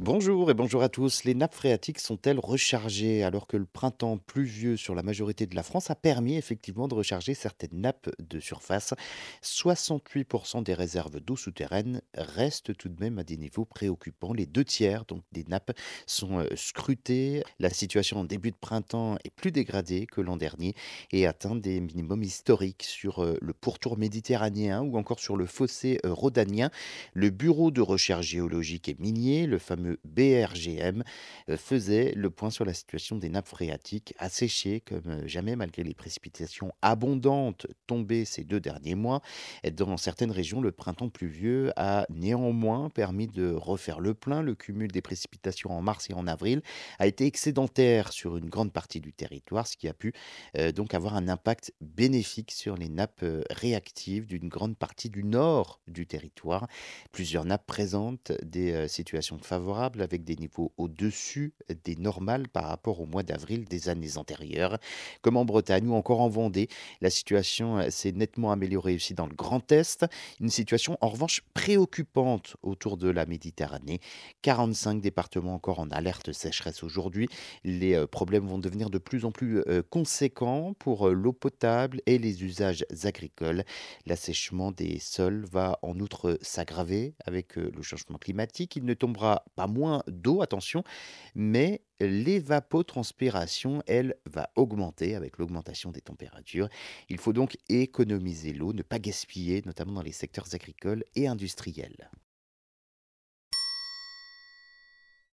Bonjour et bonjour à tous. Les nappes phréatiques sont-elles rechargées? Alors que le printemps pluvieux sur la majorité de la France a permis effectivement de recharger certaines nappes de surface 68% des réserves d'eau souterraine restent tout de même à des niveaux préoccupants. Les deux tiers donc des nappes sont euh, scrutées. La situation en début de printemps est plus dégradée que l'an dernier et atteint des minimums historiques sur euh, le pourtour méditerranéen ou encore sur le fossé euh, rhodanien. Le bureau de recherche géologique et minier, le fameux BRGM, euh, faisait le point sur la situation des nappes phréatiques, asséchées comme euh, jamais malgré les précipitations abondantes tombées ces deux derniers mois. Dans certaines régions, le printemps pluvieux a néanmoins permis de refaire le plein. Le cumul des précipitations en mars et en avril a été excédentaire sur une grande partie du territoire, ce qui a pu euh, donc avoir un impact bénéfique sur les nappes réactives d'une grande partie du nord du territoire. Plusieurs nappes présentent des situations favorables avec des niveaux au-dessus des normales par rapport au mois d'avril des années antérieures. Comme en Bretagne ou encore en Vendée, la situation euh, s'est nettement améliorée aussi dans le Grand Est. Une situation en revanche préoccupante autour de la Méditerranée. 45 départements encore en alerte sécheresse aujourd'hui. Les euh, problèmes vont devenir de plus en plus euh, conséquents pour l'eau potable et les usages agricoles. L'assèchement des sols va en outre s'aggraver avec le changement climatique. Il ne tombera moins d'eau, attention, mais l'évapotranspiration, elle, va augmenter avec l'augmentation des températures. Il faut donc économiser l'eau, ne pas gaspiller, notamment dans les secteurs agricoles et industriels.